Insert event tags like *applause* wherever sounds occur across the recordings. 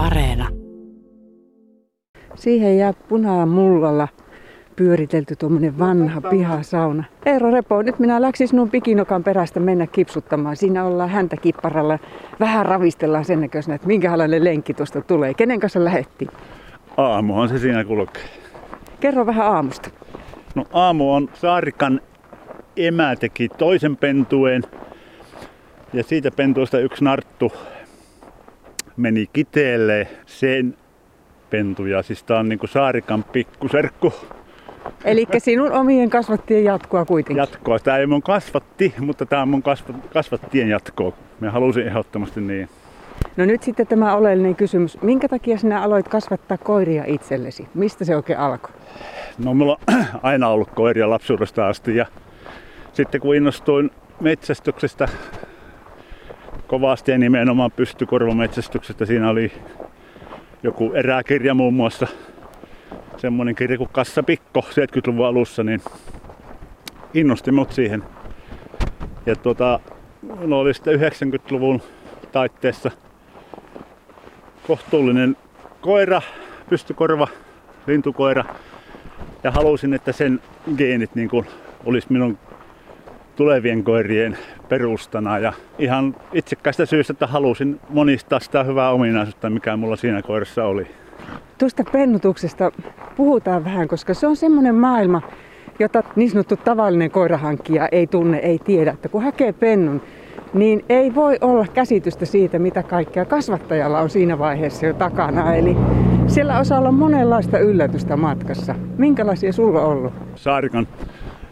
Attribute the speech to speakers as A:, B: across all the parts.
A: Areena.
B: Siihen jää punaa mullalla pyöritelty tuommoinen vanha pihasauna. Eero Repo, nyt minä läksin sinun pikinokan perästä mennä kipsuttamaan. Siinä ollaan häntä kipparalla. Vähän ravistellaan sen näköisenä, että minkälainen lenkki tuosta tulee. Kenen kanssa lähetti?
C: Aamuhan se siinä kulkee.
B: Kerro vähän aamusta.
C: No aamu on Saarikan emä teki toisen pentueen. Ja siitä pentuesta yksi narttu meni kiteelle. Sen pentuja, siis tää on niinku Saarikan pikkuserkku.
B: Eli sinun omien kasvattien jatkoa kuitenkin.
C: Jatkoa. Tämä ei mun kasvatti, mutta tämä on mun kasva, kasvattien jatkoa. Mä halusin ehdottomasti niin.
B: No nyt sitten tämä oleellinen kysymys. Minkä takia sinä aloit kasvattaa koiria itsellesi? Mistä se oikein alkoi?
C: No mulla on *clears throat* aina ollut koiria lapsuudesta asti ja sitten kun innostuin metsästyksestä kovasti ja nimenomaan pystykorvametsästyksestä, siinä oli joku eräkirja muun muassa, semmoinen kirja kuin Kassapikko 70-luvun alussa, niin innosti mut siihen. Ja tuota, no oli sitten 90-luvun taitteessa kohtuullinen koira, pystykorva, lintukoira. Ja halusin, että sen geenit niin olisi minun tulevien koirien perustana. Ja ihan itsekkäistä syystä, että halusin monistaa sitä hyvää ominaisuutta, mikä mulla siinä koirassa oli.
B: Tuosta pennutuksesta puhutaan vähän, koska se on semmoinen maailma, jota niin sanottu tavallinen koirahankkija ei tunne, ei tiedä. Että kun hakee pennun, niin ei voi olla käsitystä siitä, mitä kaikkea kasvattajalla on siinä vaiheessa jo takana. Eli siellä osaa olla monenlaista yllätystä matkassa. Minkälaisia sulla on ollut?
C: Saarikan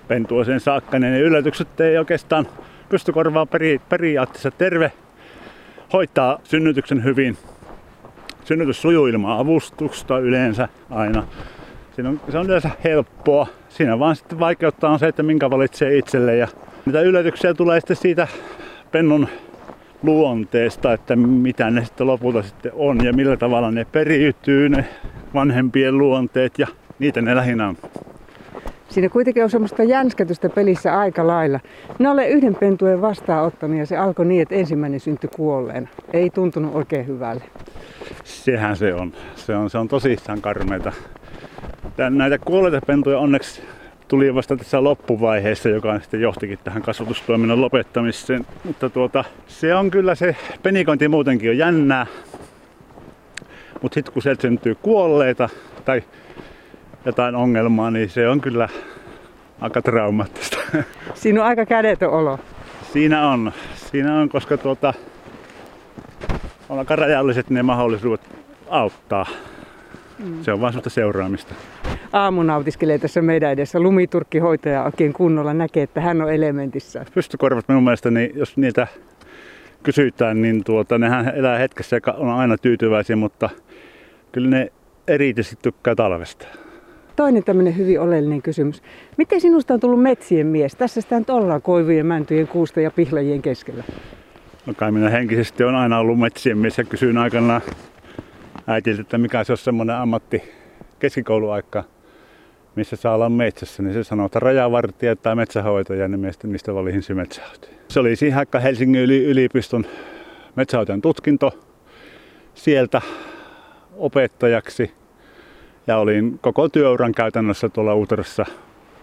C: pentuoseen saakka, niin ne yllätykset ei oikeastaan pysty korvaa peri, periaatteessa terve. Hoitaa synnytyksen hyvin. Synnytys sujuu ilman avustusta yleensä aina. Siinä on, se on yleensä helppoa. Siinä vaan sitten vaikeuttaa on se, että minkä valitsee itselle. Ja mitä yllätyksiä tulee sitten siitä pennun luonteesta, että mitä ne sitten lopulta sitten on ja millä tavalla ne periytyy, ne vanhempien luonteet ja niitä ne lähinnä on.
B: Siinä kuitenkin on semmoista jänskätystä pelissä aika lailla. Minä olen yhden pentuen vastaanottanut ja se alkoi niin, että ensimmäinen syntyi kuolleena. Ei tuntunut oikein hyvälle.
C: Sehän se on. Se on, se on tosissaan karmeita. Näitä kuolleita pentuja onneksi tuli vasta tässä loppuvaiheessa, joka sitten johtikin tähän kasvatustoiminnan lopettamiseen. Mutta tuota, se on kyllä se penikointi muutenkin on jännää. Mutta sitten kun sieltä syntyy kuolleita tai jotain ongelmaa, niin se on kyllä aika traumaattista. *laughs*
B: Siinä on aika kädetön olo.
C: Siinä on. Siinä on, koska tuota, on aika rajalliset ne mahdollisuudet auttaa. Mm. Se on vain sellaista seuraamista.
B: Aamu nautiskelee tässä meidän edessä. Lumiturkkihoitaja oikein kunnolla näkee, että hän on elementissä.
C: Pystykorvat minun mielestä, niin jos niitä kysytään, niin tuota, nehän elää hetkessä ja on aina tyytyväisiä, mutta kyllä ne erityisesti tykkää talvesta.
B: Toinen tämmöinen hyvin oleellinen kysymys. Miten sinusta on tullut metsien mies? Tässä sitä nyt ollaan koivujen, mäntyjen, kuusta ja pihlajien keskellä.
C: No kai minä henkisesti on aina ollut metsien mies ja kysyin aikanaan äitiltä, että mikä se on semmoinen ammatti keskikouluaika, missä saa olla metsässä, niin se sanoo, että rajavartija tai metsähoitaja, niin mistä, mistä valitsin metsähoitaja. Se oli siihen aikaan Helsingin yliopiston metsähoitajan tutkinto sieltä opettajaksi. Ja olin koko työuran käytännössä tuolla Uutarassa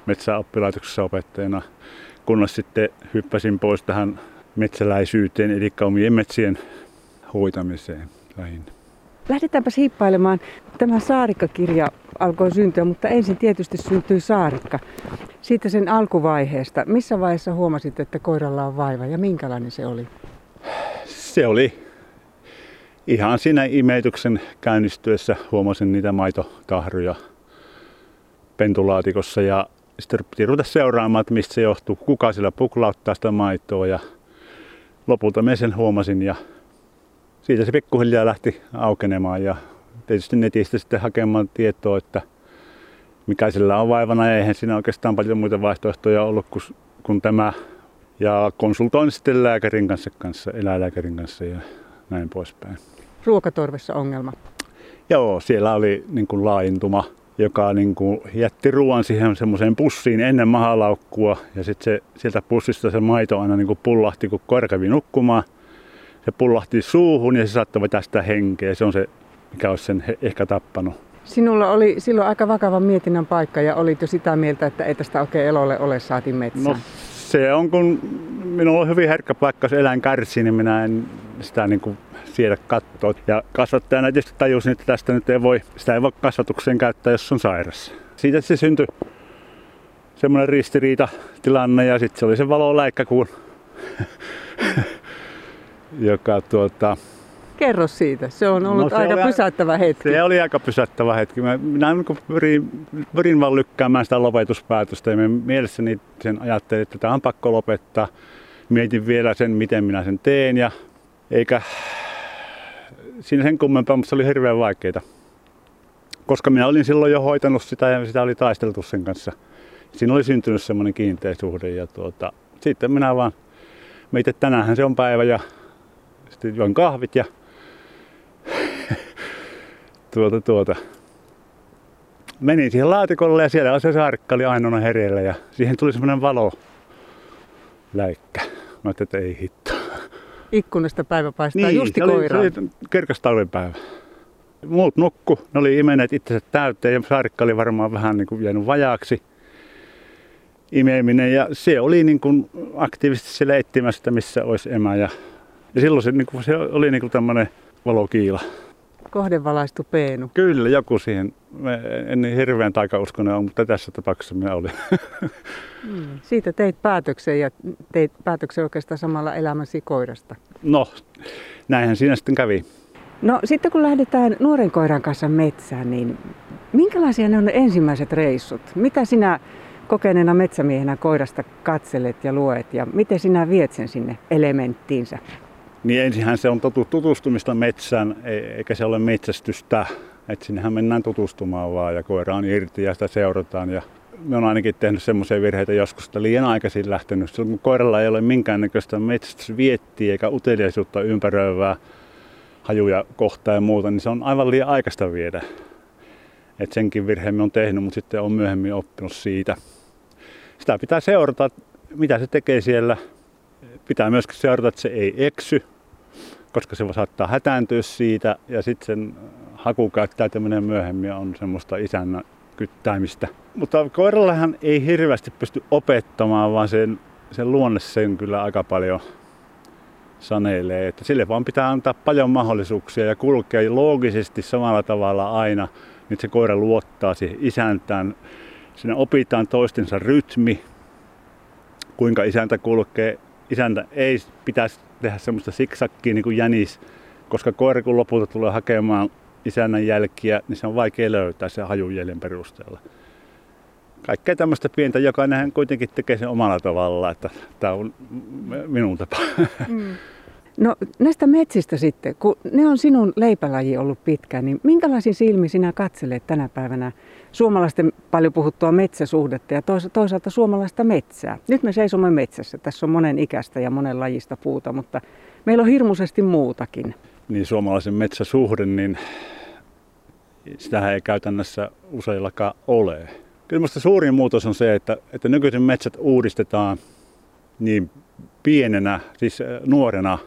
C: metsäoppilaitoksessa opettajana, kunnes sitten hyppäsin pois tähän metsäläisyyteen, eli omien metsien hoitamiseen lähinnä.
B: Lähdetäänpä hiippailemaan. Tämä Saarikka-kirja alkoi syntyä, mutta ensin tietysti syntyi Saarikka. Siitä sen alkuvaiheesta. Missä vaiheessa huomasit, että koiralla on vaiva ja minkälainen se oli?
C: Se oli ihan siinä imetyksen käynnistyessä huomasin niitä maitotahruja pentulaatikossa ja sitten piti ruveta seuraamaan, että mistä se johtuu, kuka sillä puklauttaa sitä maitoa ja lopulta me sen huomasin ja siitä se pikkuhiljaa lähti aukenemaan ja tietysti netistä sitten hakemaan tietoa, että mikä sillä on vaivana ja eihän siinä oikeastaan paljon muita vaihtoehtoja ollut kuin, kuin tämä. Ja konsultoin sitten lääkärin kanssa, kanssa, eläinlääkärin kanssa ja näin poispäin.
B: Ruokatorvessa ongelma?
C: Joo, siellä oli niin kuin laajentuma, joka niin kuin jätti ruoan siihen semmoiseen pussiin ennen mahalaukkua. Ja sitten se, sieltä pussista se maito aina niin kuin pullahti, kun koira kävi nukkumaan. Se pullahti suuhun ja se saattoi vetää sitä henkeä. Se on se mikä olisi sen ehkä tappanut.
B: Sinulla oli silloin aika vakava mietinnän paikka ja olit jo sitä mieltä, että ei tästä oikein elolle ole saati metsään.
C: No se on, kun minulla on hyvin herkkä paikka, jos eläin kärsii, niin minä en sitä niin kuin siedä katsoa. Ja kasvattajana tietysti tajusin, että tästä nyt ei voi, sitä ei voi kasvatukseen käyttää, jos on sairas. Siitä se syntyi semmoinen ristiriita tilanne ja sitten se oli se valoläikkä, kun *laughs* joka tuota,
B: Kerro siitä. Se on ollut no, se aika oli, pysäyttävä hetki.
C: Se oli aika pysäyttävä hetki. Mä, minä niin pyrin, pyrin vaan lykkäämään sitä lopetuspäätöstä ja mielessäni sen ajattelin, että tämä on pakko lopettaa. Mietin vielä sen, miten minä sen teen ja eikä siinä sen kummempaa, mutta se oli hirveän vaikeaa. Koska minä olin silloin jo hoitanut sitä ja sitä oli taisteltu sen kanssa. Siinä oli syntynyt semmoinen kiinteä suhde ja tuota, sitten minä vaan mietin, että tänäänhän se on päivä ja sitten join kahvit ja *laughs* tuota, tuota. Menin siihen laatikolle ja siellä se saarikka oli ainoana hereillä ja siihen tuli semmoinen valo läikkä. Mä että ei hitto.
B: Ikkunasta päivä paistaa niin, justi se oli,
C: se oli kirkas talvipäivä. Muut nukku, ne oli imeneet itsensä täyteen ja saarikka oli varmaan vähän niin kuin jäänyt vajaaksi imeminen ja se oli niin kuin aktiivisesti siellä etsimässä, missä olisi emä. Ja, ja silloin se, niin kuin, se oli niin kuin tämmöinen valokiila
B: kohdevalaistu peenu.
C: Kyllä, joku siihen. En niin hirveän taikauskonen ole, mutta tässä tapauksessa minä olin. *laughs*
B: Mm. Siitä teit päätöksen ja teit päätöksen oikeastaan samalla elämäsi koirasta.
C: No, näinhän siinä sitten kävi.
B: No sitten kun lähdetään nuoren koiran kanssa metsään, niin minkälaisia ne on ne ensimmäiset reissut? Mitä sinä kokeneena metsämiehenä koirasta katselet ja luet ja miten sinä viet sen sinne elementtiinsä?
C: Niin ensinhän se on tutustumista metsään, e- eikä se ole metsästystä. että sinnehän mennään tutustumaan vaan ja koira on irti ja sitä seurataan. Ja me on ainakin tehnyt semmoisia virheitä joskus, että liian aikaisin lähtenyt. Silloin kun koiralla ei ole minkäännäköistä metsästysviettiä eikä uteliaisuutta ympäröivää hajuja kohtaa ja muuta, niin se on aivan liian aikaista viedä. Et senkin virheen on tehnyt, mutta sitten on myöhemmin oppinut siitä. Sitä pitää seurata, mitä se tekee siellä. Pitää myöskin seurata, että se ei eksy, koska se saattaa hätääntyä siitä ja sitten sen hakukäyttäytyminen myöhemmin on semmoista isännä kyttäimistä. Mutta koirallahan ei hirveästi pysty opettamaan, vaan sen, sen luonne sen kyllä aika paljon sanelee. Että sille vaan pitää antaa paljon mahdollisuuksia ja kulkea loogisesti samalla tavalla aina, niin se koira luottaa siihen isäntään. Sinne opitaan toistensa rytmi, kuinka isäntä kulkee. Isäntä ei pitäisi tehdä semmoista siksakkia niin kuin jänis, koska koira kun lopulta tulee hakemaan isännän jälkiä, niin se on vaikea löytää se hajujäljen perusteella. Kaikkea tämmöistä pientä, jokainen kuitenkin tekee sen omalla tavalla, että tämä on minun tapa. Mm.
B: No näistä metsistä sitten, kun ne on sinun leipälaji ollut pitkään, niin minkälaisin silmi sinä katselet tänä päivänä suomalaisten paljon puhuttua metsäsuhdetta ja toisaalta suomalaista metsää? Nyt me seisomme metsässä, tässä on monen ikäistä ja monen lajista puuta, mutta meillä on hirmuisesti muutakin.
C: Niin suomalaisen metsäsuhde, niin sitä ei käytännössä useillakaan ole. Kyllä minusta suurin muutos on se, että, että nykyisin metsät uudistetaan niin pienenä, siis nuorena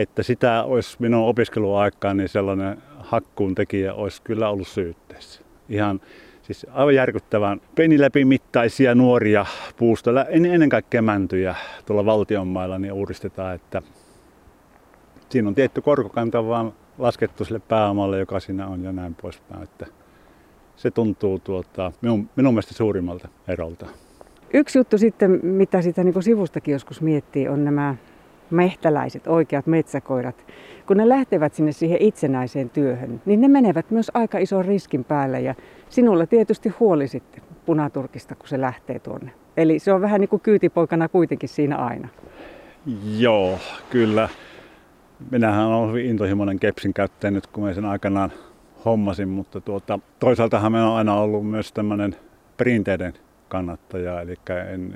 C: että sitä olisi minun opiskeluaikaan, niin sellainen hakkuun tekijä olisi kyllä ollut syytteessä. Ihan siis aivan järkyttävän peniläpimittaisia nuoria puusta, ennen kaikkea mäntyjä tuolla valtionmailla, niin uudistetaan, että siinä on tietty korkokanta vaan laskettu sille pääomalle, joka siinä on ja näin poispäin. Että se tuntuu tuota, minun, minun mielestä suurimmalta erolta.
B: Yksi juttu sitten, mitä sitä niin sivustakin joskus miettii, on nämä mehtäläiset, oikeat metsäkoirat, kun ne lähtevät sinne siihen itsenäiseen työhön, niin ne menevät myös aika ison riskin päälle ja sinulla tietysti huoli sitten punaturkista, kun se lähtee tuonne. Eli se on vähän niin kuin kyytipoikana kuitenkin siinä aina.
C: Joo, kyllä. Minähän olen hyvin intohimoinen kepsin käyttäjä nyt, kun mä sen aikanaan hommasin, mutta tuota, toisaaltahan me on aina ollut myös tämmöinen perinteiden kannattaja, eli en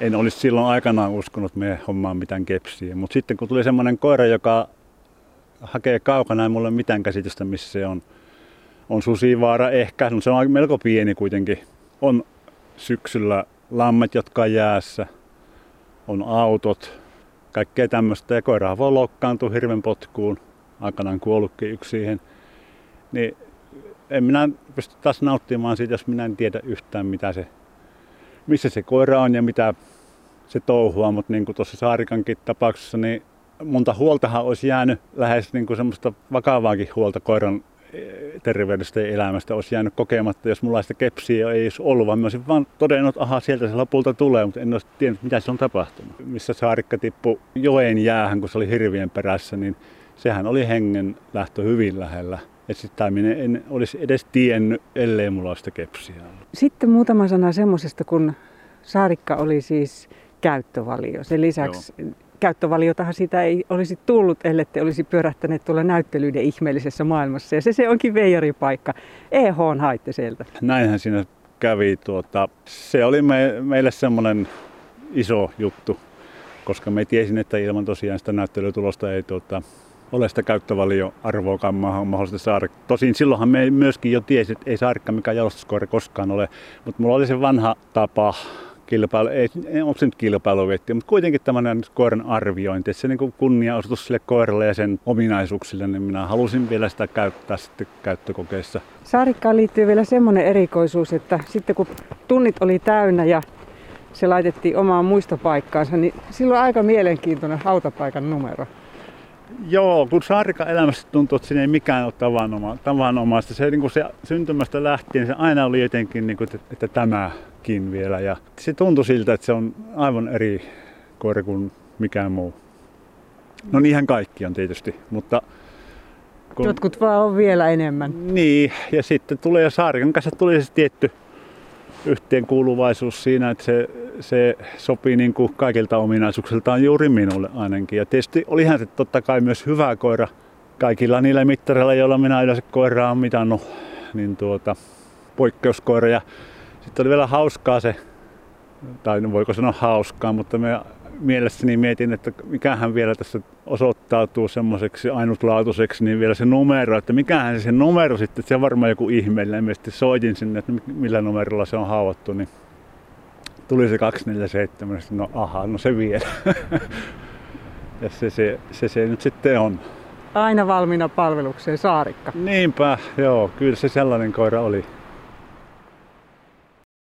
C: en olisi silloin aikanaan uskonut me hommaan mitään kepsiä. Mutta sitten kun tuli semmoinen koira, joka hakee kaukana, ei mulla ole mitään käsitystä, missä se on. On susivaara ehkä, no se on melko pieni kuitenkin. On syksyllä lammet, jotka on jäässä. On autot, kaikkea tämmöistä. Ja koira voi loukkaantua hirven potkuun. Aikanaan kuollutkin yksi siihen. Niin en minä pysty taas nauttimaan siitä, jos minä en tiedä yhtään, mitä se, missä se koira on ja mitä se touhua. Mutta niin kuin tuossa Saarikankin tapauksessa, niin monta huoltahan olisi jäänyt lähes niin kuin semmoista vakavaakin huolta koiran terveydestä ja elämästä olisi jäänyt kokematta, jos mulla sitä kepsiä ei olisi ollut, vaan mä olisin vaan todennut, että aha, sieltä se lopulta tulee, mutta en olisi tiennyt, mitä se on tapahtunut. Missä saarikka tippui joen jäähän, kun se oli hirvien perässä, niin sehän oli hengen lähtö hyvin lähellä. Ja sitten en olisi edes tiennyt, ellei mulla olisi sitä kepsiä.
B: Sitten muutama sana semmoisesta, kun saarikka oli siis käyttövalio. Sen lisäksi Joo käyttövaliotahan siitä ei olisi tullut, ellette olisi pyörättäneet tuolla näyttelyiden ihmeellisessä maailmassa. Ja se, se onkin veijaripaikka. EH haitte sieltä.
C: Näinhän siinä kävi. Tuota, se oli me, meille semmoinen iso juttu, koska me tiesin, että ilman tosiaan sitä näyttelytulosta ei tuota, ole sitä käyttövalioarvoakaan mahdollista saada. Tosin silloinhan me myöskin jo tiesi, että ei saarikka mikään jalostuskoira koskaan ole, mutta mulla oli se vanha tapa kilpailu, ei, onko se nyt kilpailuvetti, mutta kuitenkin tämmöinen koiran arviointi, se niin kunniaosoitus sille koiralle ja sen ominaisuuksille, niin minä halusin vielä sitä käyttää sitten käyttökokeissa.
B: Saarikkaan liittyy vielä semmoinen erikoisuus, että sitten kun tunnit oli täynnä ja se laitettiin omaan muistopaikkaansa, niin silloin aika mielenkiintoinen hautapaikan numero.
C: Joo, kun saarika elämässä tuntuu, että siinä ei mikään ole tavanoma, tavanomaista. Se, niin kuin se syntymästä lähtien se aina oli jotenkin, niin kuin, että, että tämäkin vielä. Ja se tuntui siltä, että se on aivan eri koira kuin mikään muu. No niinhän kaikki on tietysti, mutta...
B: Kun, Jotkut vaan on vielä enemmän.
C: Niin, ja sitten tulee saarikan kanssa tuli se tietty yhteenkuuluvaisuus siinä, että se, se sopii niin kuin kaikilta ominaisuuksiltaan juuri minulle ainakin. Ja tietysti olihan se totta kai myös hyvä koira kaikilla niillä mittareilla, joilla minä yleensä koiraa on mitannut, niin tuota, poikkeuskoira. Ja sitten oli vielä hauskaa se, tai no voiko sanoa hauskaa, mutta me mielessäni mietin, että mikähän vielä tässä osoittautuu semmoiseksi ainutlaatuiseksi, niin vielä se numero, että mikähän se, numero sitten, se on varmaan joku ihmeellinen. Sitten soitin sinne, että millä numerolla se on haavoittu, niin tuli se 247, no aha, no se vielä. ja se, se, se, se nyt sitten on.
B: Aina valmiina palvelukseen saarikka.
C: Niinpä, joo, kyllä se sellainen koira oli.